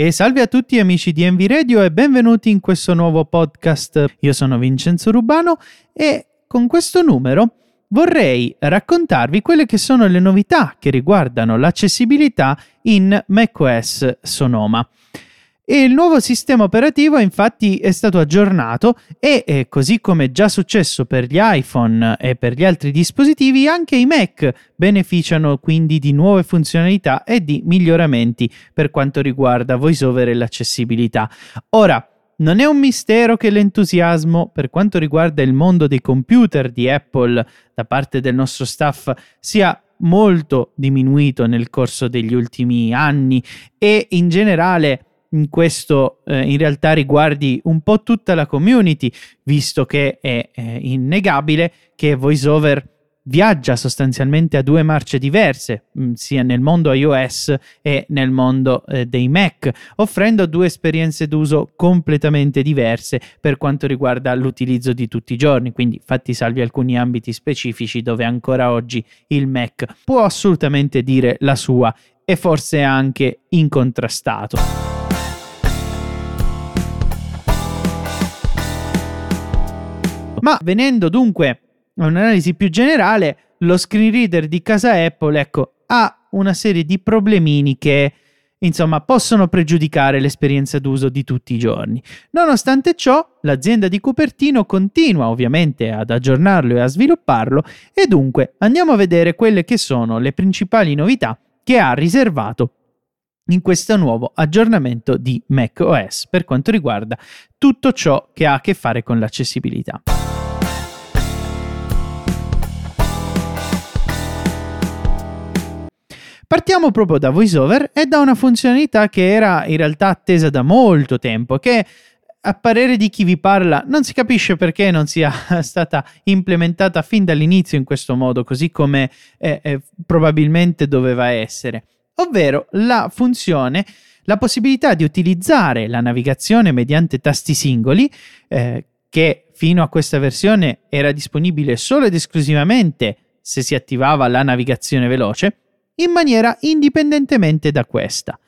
E salve a tutti amici di Envy Radio e benvenuti in questo nuovo podcast. Io sono Vincenzo Rubano e con questo numero vorrei raccontarvi quelle che sono le novità che riguardano l'accessibilità in macOS Sonoma. Il nuovo sistema operativo infatti è stato aggiornato e, eh, così come già successo per gli iPhone e per gli altri dispositivi, anche i Mac beneficiano quindi di nuove funzionalità e di miglioramenti per quanto riguarda VoiceOver e l'accessibilità. Ora, non è un mistero che l'entusiasmo per quanto riguarda il mondo dei computer di Apple da parte del nostro staff sia molto diminuito nel corso degli ultimi anni e in generale in questo eh, in realtà riguardi un po' tutta la community, visto che è eh, innegabile che VoiceOver viaggia sostanzialmente a due marce diverse, mh, mm, sia nel mondo iOS e nel mondo eh, dei Mac, offrendo due esperienze d'uso completamente diverse per quanto riguarda l'utilizzo di tutti i giorni, quindi fatti salvi alcuni ambiti specifici dove ancora oggi il Mac può assolutamente dire la sua e forse anche incontrastato. Ma venendo dunque a un'analisi più generale, lo screen reader di casa Apple, ecco, ha una serie di problemini che insomma possono pregiudicare l'esperienza d'uso di tutti i giorni. Nonostante ciò, l'azienda di Cupertino continua ovviamente ad aggiornarlo e a svilupparlo e dunque andiamo a vedere quelle che sono le principali novità che ha riservato in questo nuovo aggiornamento di macOS per quanto riguarda tutto ciò che ha a che fare con l'accessibilità. Partiamo proprio da VoiceOver e da una funzionalità che era in realtà attesa da molto tempo, che a parere di chi vi parla non si capisce perché non sia stata implementata fin dall'inizio in questo modo, così come eh, eh, probabilmente doveva essere, ovvero la funzione la possibilità di utilizzare la navigazione mediante tasti singoli, eh, che fino a questa versione era disponibile solo ed esclusivamente se si attivava la navigazione veloce, in maniera indipendentemente da questa.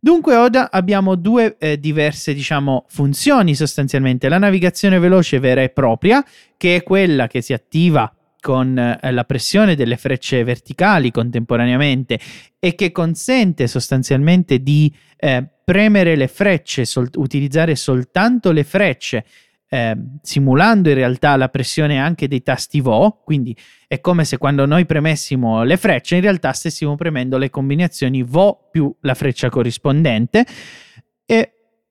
Dunque ora abbiamo due eh, diverse diciamo, funzioni sostanzialmente, la navigazione veloce vera e propria, che è quella che si attiva con eh, la pressione delle frecce verticali contemporaneamente e che consente sostanzialmente di eh, premere le frecce, sol- utilizzare soltanto le frecce eh, simulando in realtà la pressione anche dei tasti VO, quindi è come se quando noi premessimo le frecce in realtà stessimo premendo le combinazioni VO più la freccia corrispondente. E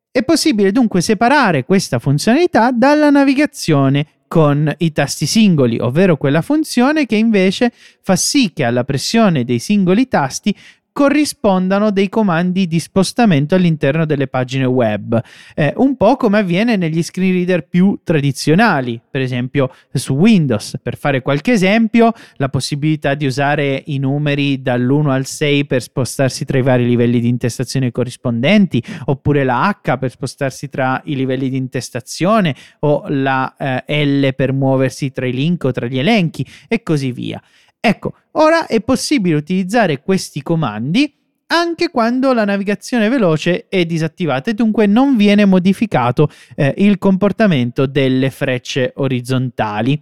è possibile dunque separare questa funzionalità dalla navigazione con i tasti singoli, ovvero quella funzione che invece fa sì che alla pressione dei singoli tasti corrispondano dei comandi di spostamento all'interno delle pagine web, eh, un po' come avviene negli screen reader più tradizionali, per esempio su Windows. Per fare qualche esempio, la possibilità di usare i numeri dall'1 al 6 per spostarsi tra i vari livelli di intestazione corrispondenti, oppure la H per spostarsi tra i livelli di intestazione o la eh, L per muoversi tra i link o tra gli elenchi e così via. Ecco, ora è possibile utilizzare questi comandi anche quando la navigazione veloce è disattivata e dunque non viene modificato eh, il comportamento delle frecce orizzontali.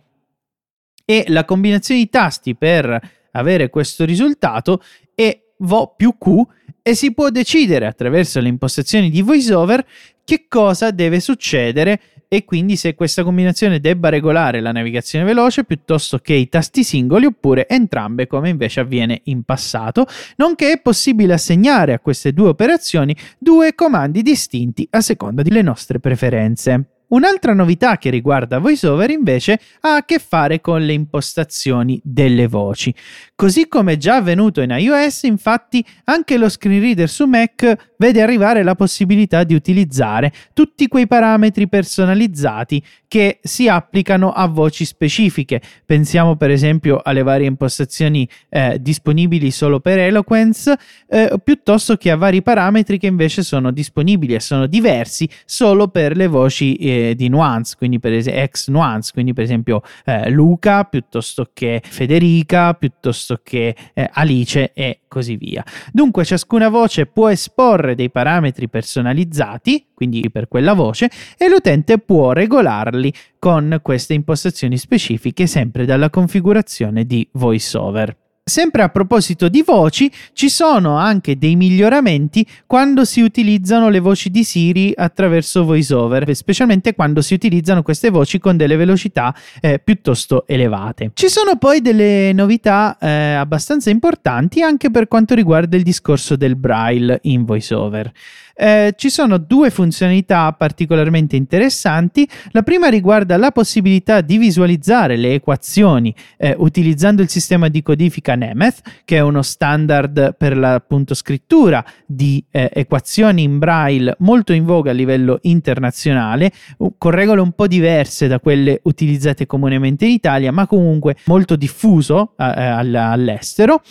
E la combinazione di tasti per avere questo risultato è Vo più Q e si può decidere attraverso le impostazioni di VoiceOver che cosa deve succedere e quindi se questa combinazione debba regolare la navigazione veloce piuttosto che i tasti singoli oppure entrambe come invece avviene in passato, nonché è possibile assegnare a queste due operazioni due comandi distinti a seconda delle nostre preferenze. Un'altra novità che riguarda VoiceOver invece ha a che fare con le impostazioni delle voci. Così come già avvenuto in iOS, infatti, anche lo screen reader su Mac vede arrivare la possibilità di utilizzare tutti quei parametri personalizzati che si applicano a voci specifiche. Pensiamo per esempio alle varie impostazioni eh, disponibili solo per Eloquence, eh, piuttosto che a vari parametri che invece sono disponibili e sono diversi solo per le voci eh, di nuance, quindi per esempio ex nuance, quindi per esempio eh, Luca piuttosto che Federica, piuttosto che eh, Alice e così via. Dunque ciascuna voce può esporre dei parametri personalizzati, quindi per quella voce, e l'utente può regolarli con queste impostazioni specifiche sempre dalla configurazione di VoiceOver. Sempre a proposito di voci, ci sono anche dei miglioramenti quando si utilizzano le voci di Siri attraverso VoiceOver, specialmente quando si utilizzano queste voci con delle velocità eh, piuttosto elevate. Ci sono poi delle novità eh, abbastanza importanti anche per quanto riguarda il discorso del braille in VoiceOver. Eh, ci sono due funzionalità particolarmente interessanti. La prima riguarda la possibilità di visualizzare le equazioni eh, utilizzando il sistema di codifica Nemeth, che è uno standard per la scrittura di eh, equazioni in braille molto in voga a livello internazionale, con regole un po' diverse da quelle utilizzate comunemente in Italia, ma comunque molto diffuso eh, all'estero.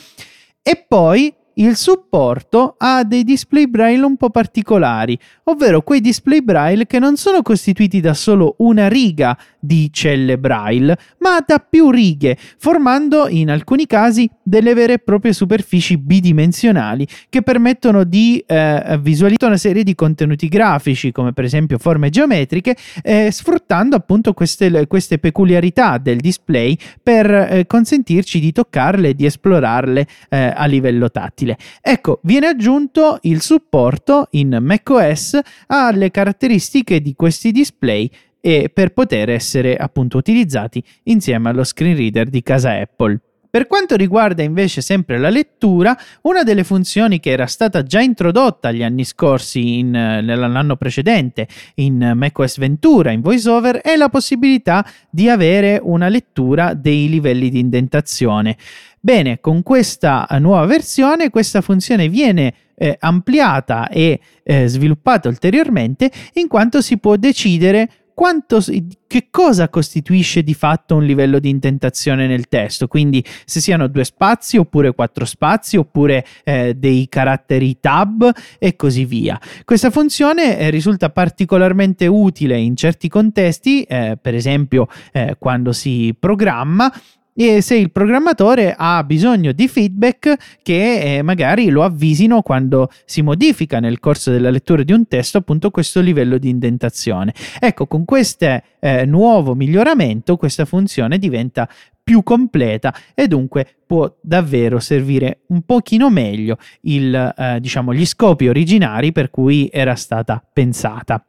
E poi il supporto ha dei display braille un po' particolari, ovvero quei display braille che non sono costituiti da solo una riga di celle braille, ma da più righe, formando in alcuni casi delle vere e proprie superfici bidimensionali che permettono di eh, visualizzare una serie di contenuti grafici, come per esempio forme geometriche, eh, sfruttando appunto queste, queste, peculiarità del display per eh, consentirci di toccarle e di esplorarle eh, a livello tattile. Ecco, viene aggiunto il supporto in macOS alle caratteristiche di questi display e per poter essere appunto utilizzati insieme allo screen reader di casa Apple. Per quanto riguarda invece sempre la lettura, una delle funzioni che era stata già introdotta gli anni scorsi in, nell'anno precedente in macOS Ventura, in VoiceOver, è la possibilità di avere una lettura dei livelli di indentazione. Bene, con questa nuova versione questa funzione viene eh, ampliata e eh, sviluppata ulteriormente in quanto si può decidere quanto, che cosa costituisce di fatto un livello di intentazione nel testo, quindi se siano due spazi oppure quattro spazi oppure eh, dei caratteri tab e così via. Questa funzione eh, risulta particolarmente utile in certi contesti, eh, per esempio eh, quando si programma e se il programmatore ha bisogno di feedback che eh, magari lo avvisino quando si modifica nel corso della lettura di un testo appunto questo livello di indentazione. Ecco, con questo eh, nuovo miglioramento questa funzione diventa più completa e dunque può davvero servire un pochino meglio il, eh, diciamo, gli scopi originari per cui era stata pensata.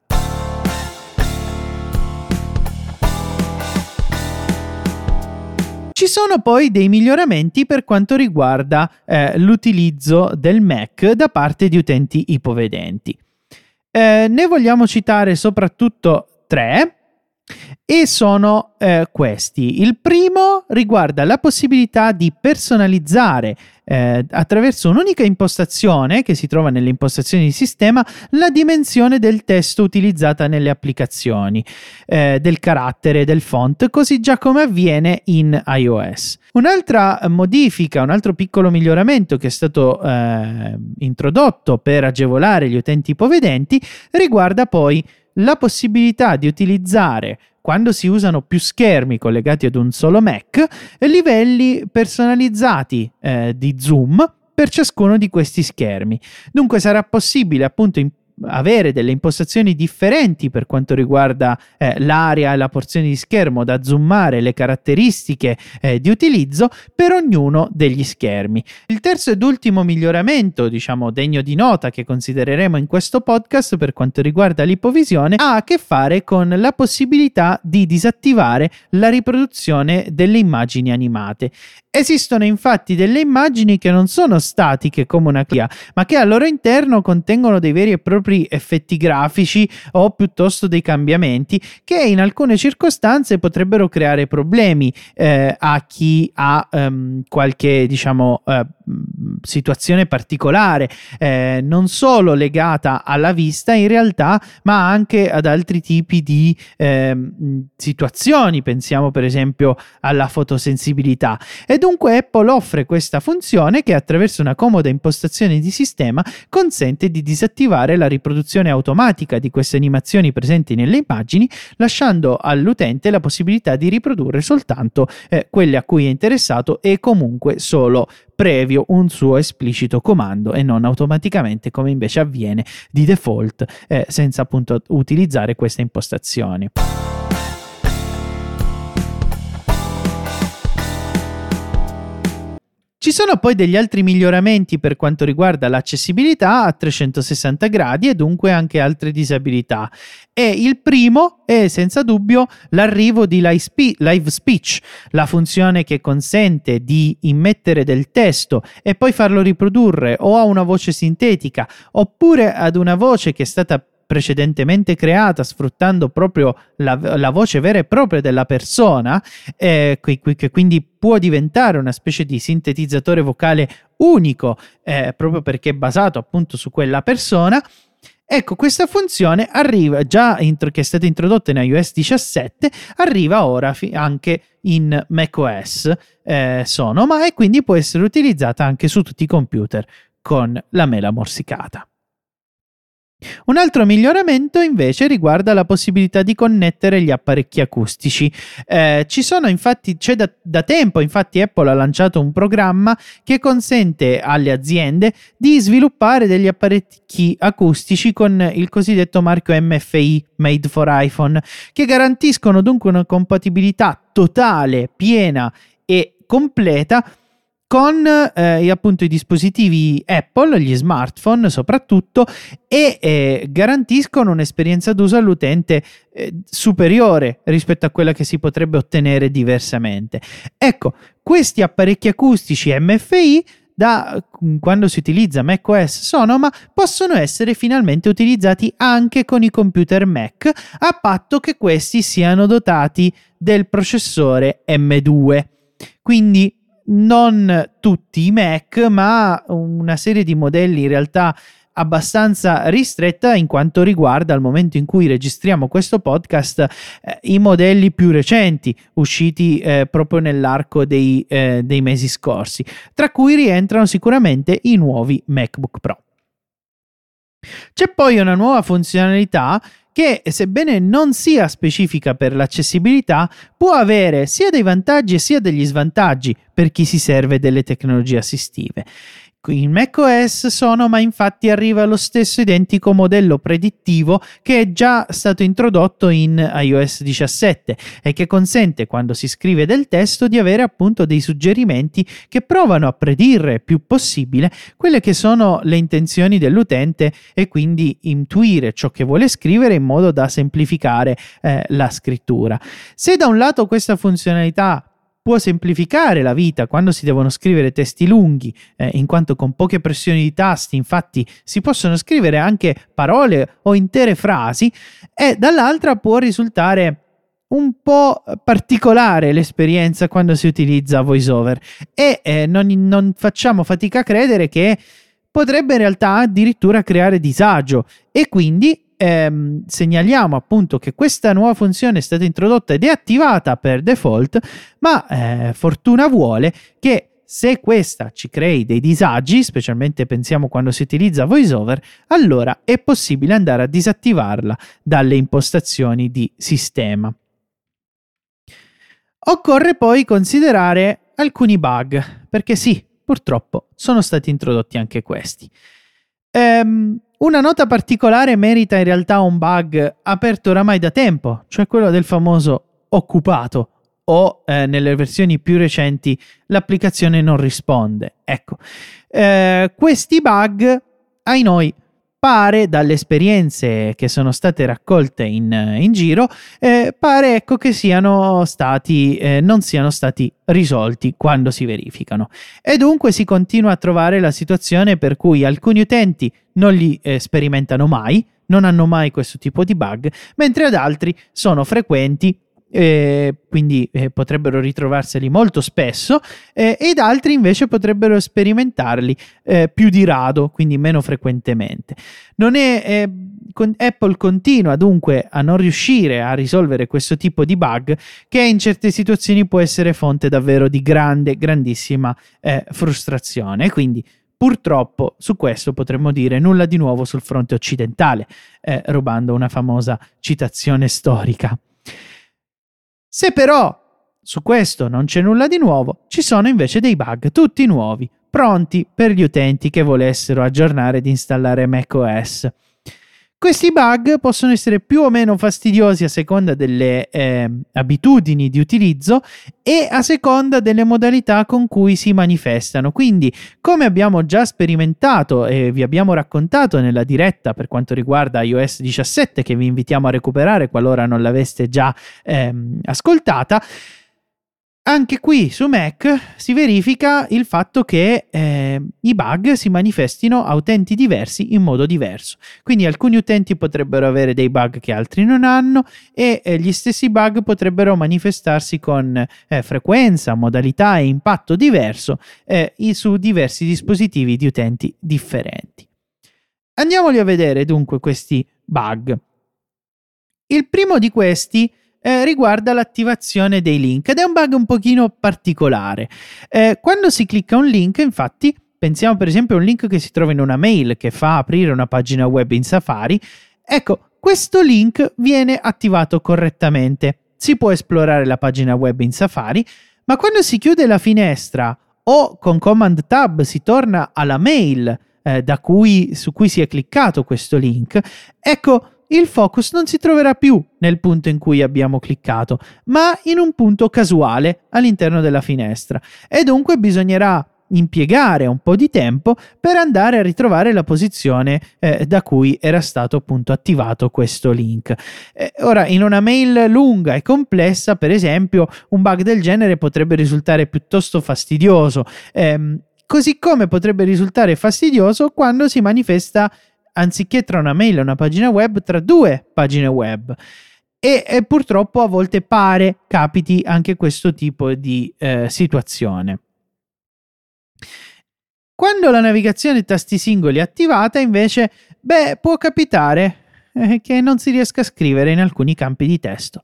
Sono poi dei miglioramenti per quanto riguarda eh, l'utilizzo del Mac da parte di utenti ipovedenti. Eh, ne vogliamo citare soprattutto tre e sono eh, questi. Il primo riguarda la possibilità di personalizzare eh, attraverso un'unica impostazione che si trova nelle impostazioni di sistema la dimensione del testo utilizzata nelle applicazioni, eh, del carattere, del font, così già come avviene in iOS. Un'altra modifica, un altro piccolo miglioramento che è stato eh, introdotto per agevolare gli utenti ipovedenti riguarda poi la possibilità di utilizzare quando si usano più schermi collegati ad un solo Mac, livelli personalizzati eh, di zoom per ciascuno di questi schermi. Dunque sarà possibile appunto avere delle impostazioni differenti per quanto riguarda eh, l'area e la porzione di schermo da zoomare le caratteristiche eh, di utilizzo per ognuno degli schermi. Il terzo ed ultimo miglioramento, diciamo degno di nota che considereremo in questo podcast per quanto riguarda l'ipovisione ha a che fare con la possibilità di disattivare la riproduzione delle immagini animate Esistono infatti delle immagini che non sono statiche come una clia, ma che al loro interno contengono dei veri e propri effetti grafici o piuttosto dei cambiamenti che in alcune circostanze potrebbero creare problemi eh, a chi ha um, qualche diciamo uh, situazione particolare, eh, non solo legata alla vista in realtà, ma anche ad altri tipi di eh, situazioni, pensiamo per esempio alla fotosensibilità. E dunque Apple offre questa funzione che attraverso una comoda impostazione di sistema consente di disattivare la riproduzione automatica di queste animazioni presenti nelle immagini, lasciando all'utente la possibilità di riprodurre soltanto eh, quelle a cui è interessato e comunque solo previo un suo esplicito comando e non automaticamente come invece avviene di default eh, senza appunto utilizzare queste impostazioni. Ci sono poi degli altri miglioramenti per quanto riguarda l'accessibilità a 360 gradi e dunque anche altre disabilità. E il primo è senza dubbio l'arrivo di Live Speech, la funzione che consente di immettere del testo e poi farlo riprodurre o a una voce sintetica oppure ad una voce che è stata precedentemente creata sfruttando proprio la, la voce vera e propria della persona, eh, che quindi può diventare una specie di sintetizzatore vocale unico, eh, proprio perché è basato appunto su quella persona. Ecco, questa funzione arriva già intro, che è stata introdotta in iOS 17, arriva ora fi- anche in macOS eh, Sonoma e quindi può essere utilizzata anche su tutti i computer con la mela morsicata. Un altro miglioramento invece riguarda la possibilità di connettere gli apparecchi acustici. Eh, ci sono infatti, c'è da, da, tempo, infatti Apple ha lanciato un programma che consente alle aziende di sviluppare degli apparecchi acustici con il cosiddetto marchio MFI Made for iPhone, che garantiscono dunque una compatibilità totale, piena e completa con eh, appunto i dispositivi Apple, gli smartphone soprattutto, e eh, garantiscono un'esperienza d'uso all'utente eh, superiore rispetto a quella che si potrebbe ottenere diversamente. Ecco, questi apparecchi acustici MFI da mm, quando si utilizza macOS Sonoma possono essere finalmente utilizzati anche con i computer Mac a patto che questi siano dotati del processore M2. Quindi non tutti i Mac, ma una serie di modelli in realtà abbastanza ristretta in quanto riguarda al momento in cui registriamo questo podcast eh, i modelli più recenti usciti eh, proprio nell'arco dei, eh, dei mesi scorsi, tra cui rientrano sicuramente i nuovi MacBook Pro. C'è poi una nuova funzionalità che sebbene non sia specifica per l'accessibilità, può avere sia dei vantaggi sia degli svantaggi per chi si serve delle tecnologie assistive. In macOS Sonoma infatti arriva lo stesso identico modello predittivo che è già stato introdotto in iOS 17 e che consente quando si scrive del testo di avere appunto dei suggerimenti che provano a predire più possibile quelle che sono le intenzioni dell'utente e quindi intuire ciò che vuole scrivere in modo da semplificare eh, la scrittura. Se da un lato questa funzionalità può semplificare la vita quando si devono scrivere testi lunghi, eh, in quanto con poche pressioni di tasti infatti si possono scrivere anche parole o intere frasi, e dall'altra può risultare un po' particolare l'esperienza quando si utilizza VoiceOver. E eh, non, non facciamo fatica a credere che potrebbe in realtà addirittura creare disagio e quindi ehm, segnaliamo appunto che questa nuova funzione è stata introdotta ed è attivata per default, ma eh, fortuna vuole che se questa ci crei dei disagi, specialmente pensiamo quando si utilizza VoiceOver, allora è possibile andare a disattivarla dalle impostazioni di sistema. Occorre poi considerare alcuni bug, perché sì, purtroppo sono stati introdotti anche questi. Ehm, una nota particolare merita in realtà un bug aperto oramai da tempo, cioè quello del famoso occupato o eh, nelle versioni più recenti l'applicazione non risponde. Ecco, eh, questi bug, ai noi, pare dalle esperienze che sono state raccolte in, in giro, eh, pare ecco che siano stati, eh, non siano stati risolti quando si verificano. E dunque si continua a trovare la situazione per cui alcuni utenti non li eh, sperimentano mai, non hanno mai questo tipo di bug, mentre ad altri sono frequenti eh, quindi eh, potrebbero ritrovarseli molto spesso, eh, ed altri invece potrebbero sperimentarli eh, più di rado, quindi meno frequentemente. È, eh, con, Apple continua dunque a non riuscire a risolvere questo tipo di bug che in certe situazioni può essere fonte davvero di grande, grandissima eh, frustrazione. Quindi Purtroppo su questo potremmo dire nulla di nuovo sul fronte occidentale, eh, rubando una famosa citazione storica. Se però su questo non c'è nulla di nuovo, ci sono invece dei bug tutti nuovi, pronti per gli utenti che volessero aggiornare ed installare macOS. Questi bug possono essere più o meno fastidiosi a seconda delle eh, abitudini di utilizzo e a seconda delle modalità con cui si manifestano. Quindi, come abbiamo già sperimentato e vi abbiamo raccontato nella diretta per quanto riguarda iOS 17, che vi invitiamo a recuperare qualora non l'aveste già eh, ascoltata, anche qui su Mac si verifica il fatto che eh, i bug si manifestino a utenti diversi in modo diverso. Quindi alcuni utenti potrebbero avere dei bug che altri non hanno e eh, gli stessi bug potrebbero manifestarsi con eh, frequenza, modalità e impatto diverso eh, su diversi dispositivi di utenti differenti. Andiamoli a vedere dunque questi bug. Il primo di questi è eh, riguarda l'attivazione dei link ed è un bug un pochino particolare. Eh, quando si clicca un link, infatti, pensiamo per esempio a un link che si trova in una mail che fa aprire una pagina web in Safari, ecco, questo link viene attivato correttamente. Si può esplorare la pagina web in Safari, ma quando si chiude la finestra o con Command Tab si torna alla mail eh, cui, su cui si è cliccato questo link, ecco, il focus non si troverà più nel punto in cui abbiamo cliccato, ma in un punto casuale all'interno della finestra e dunque bisognerà impiegare un po' di tempo per andare a ritrovare la posizione eh, da cui era stato appunto attivato questo link. Eh, ora, in una mail lunga e complessa, per esempio, un bug del genere potrebbe risultare piuttosto fastidioso, ehm, così come potrebbe risultare fastidioso quando si manifesta anziché tra una mail e una pagina web, tra due pagine web. E, e purtroppo a volte pare capiti anche questo tipo di eh, situazione. Quando la navigazione tasti singoli è attivata, invece, beh, può capitare eh, che non si riesca a scrivere in alcuni campi di testo.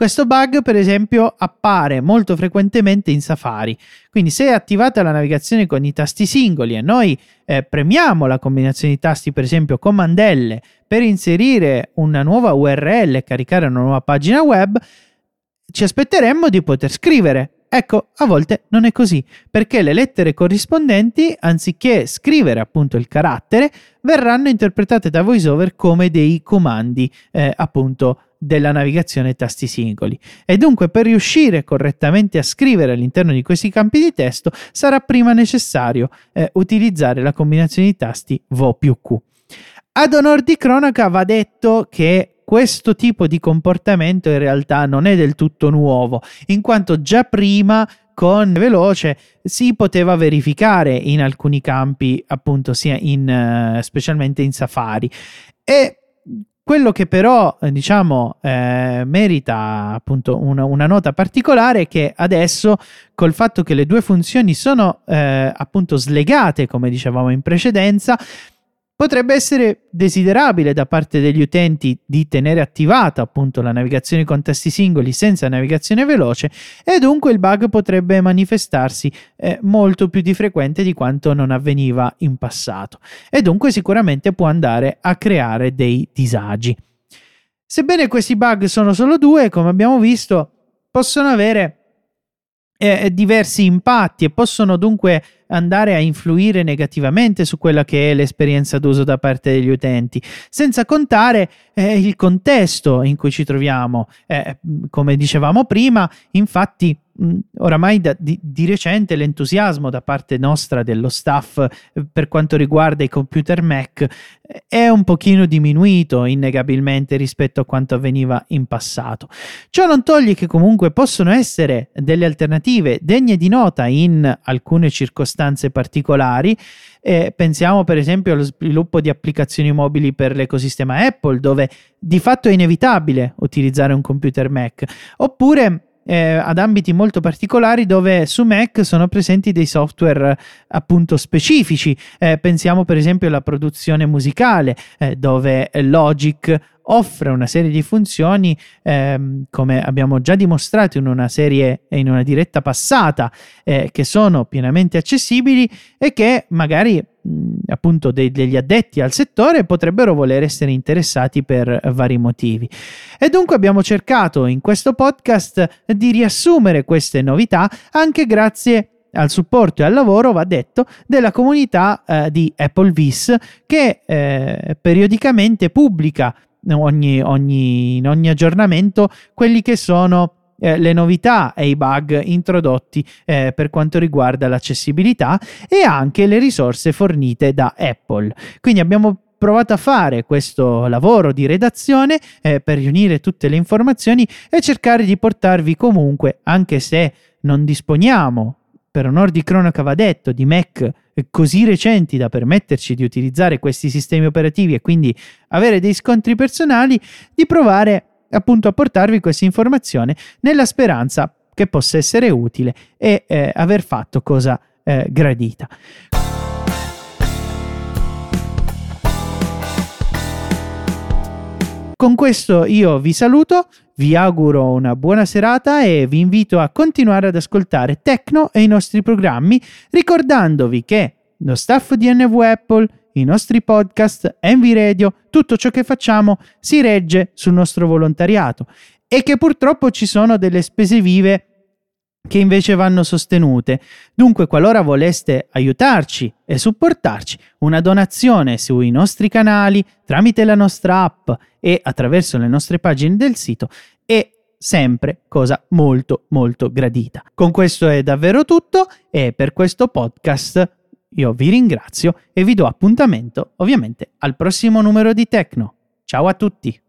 Questo bug, per esempio, appare molto frequentemente in Safari. Quindi, se è attivata la navigazione con i tasti singoli e noi eh, premiamo la combinazione di tasti, per esempio Command L, per inserire una nuova URL e caricare una nuova pagina web, ci aspetteremmo di poter scrivere. Ecco, a volte non è così, perché le lettere corrispondenti, anziché scrivere appunto il carattere, verranno interpretate da VoiceOver come dei comandi, eh, appunto, della navigazione tasti singoli. E dunque per riuscire correttamente a scrivere all'interno di questi campi di testo sarà prima necessario eh, utilizzare la combinazione di tasti VO più Q. Ad onor di cronaca va detto che questo tipo di comportamento in realtà non è del tutto nuovo, in quanto già prima con veloce si poteva verificare in alcuni campi, appunto, sia in, uh, specialmente in Safari. E quello che però, eh, diciamo, eh, merita appunto una, una, nota particolare è che adesso, col fatto che le due funzioni sono eh, appunto slegate, come dicevamo in precedenza, Potrebbe essere desiderabile da parte degli utenti di tenere attivata appunto la navigazione con tasti singoli senza navigazione veloce e dunque il bug potrebbe manifestarsi eh, molto più di frequente di quanto non avveniva in passato e dunque sicuramente può andare a creare dei disagi. Sebbene questi bug sono solo due, come abbiamo visto, possono avere eh, diversi impatti e possono dunque andare a influire negativamente su quella che è l'esperienza d'uso da parte degli utenti, senza contare eh, il contesto in cui ci troviamo. Eh, come dicevamo prima, infatti oramai da, di, di, recente l'entusiasmo da parte nostra dello staff eh, per quanto riguarda i computer Mac eh, è un pochino diminuito innegabilmente rispetto a quanto avveniva in passato. Ciò non toglie che comunque possono essere delle alternative degne di nota in alcune circostanze circostanze particolari. Eh, pensiamo per esempio allo sviluppo di applicazioni mobili per l'ecosistema Apple, dove di fatto è inevitabile utilizzare un computer Mac, oppure eh, ad ambiti molto particolari dove su Mac sono presenti dei software appunto specifici. Eh, pensiamo per esempio alla produzione musicale, eh, dove Logic offre una serie di funzioni, ehm, come abbiamo già dimostrato in una serie e in una diretta passata, eh, che sono pienamente accessibili e che magari appunto de- degli addetti al settore potrebbero voler essere interessati per vari motivi. E dunque abbiamo cercato in questo podcast di riassumere queste novità anche grazie al supporto e al lavoro, va detto, della comunità eh, di Apple Vis che eh, periodicamente pubblica ogni, ogni, in ogni aggiornamento quelli che sono eh, le novità e i bug introdotti eh, per quanto riguarda l'accessibilità e anche le risorse fornite da Apple. Quindi abbiamo provato a fare questo lavoro di redazione eh, per riunire tutte le informazioni e cercare di portarvi comunque, anche se non disponiamo per onor di cronaca va detto, di Mac così recenti da permetterci di utilizzare questi sistemi operativi e quindi avere dei scontri personali, di provare appunto a portarvi questa informazione nella speranza che possa essere utile e eh, aver fatto cosa eh, gradita. Con questo io vi saluto, vi auguro una buona serata e vi invito a continuare ad ascoltare Tecno e i nostri programmi, ricordandovi che lo staff di NV Apple, i nostri podcast, Envy Radio, tutto ciò che facciamo si regge sul nostro volontariato e che purtroppo ci sono delle spese vive che invece vanno sostenute. Dunque, qualora voleste aiutarci e supportarci, una donazione sui nostri canali, tramite la nostra app e attraverso le nostre pagine del sito è sempre cosa molto molto gradita. Con questo è davvero tutto e per questo podcast io vi ringrazio e vi do appuntamento ovviamente al prossimo numero di Tecno. Ciao a tutti!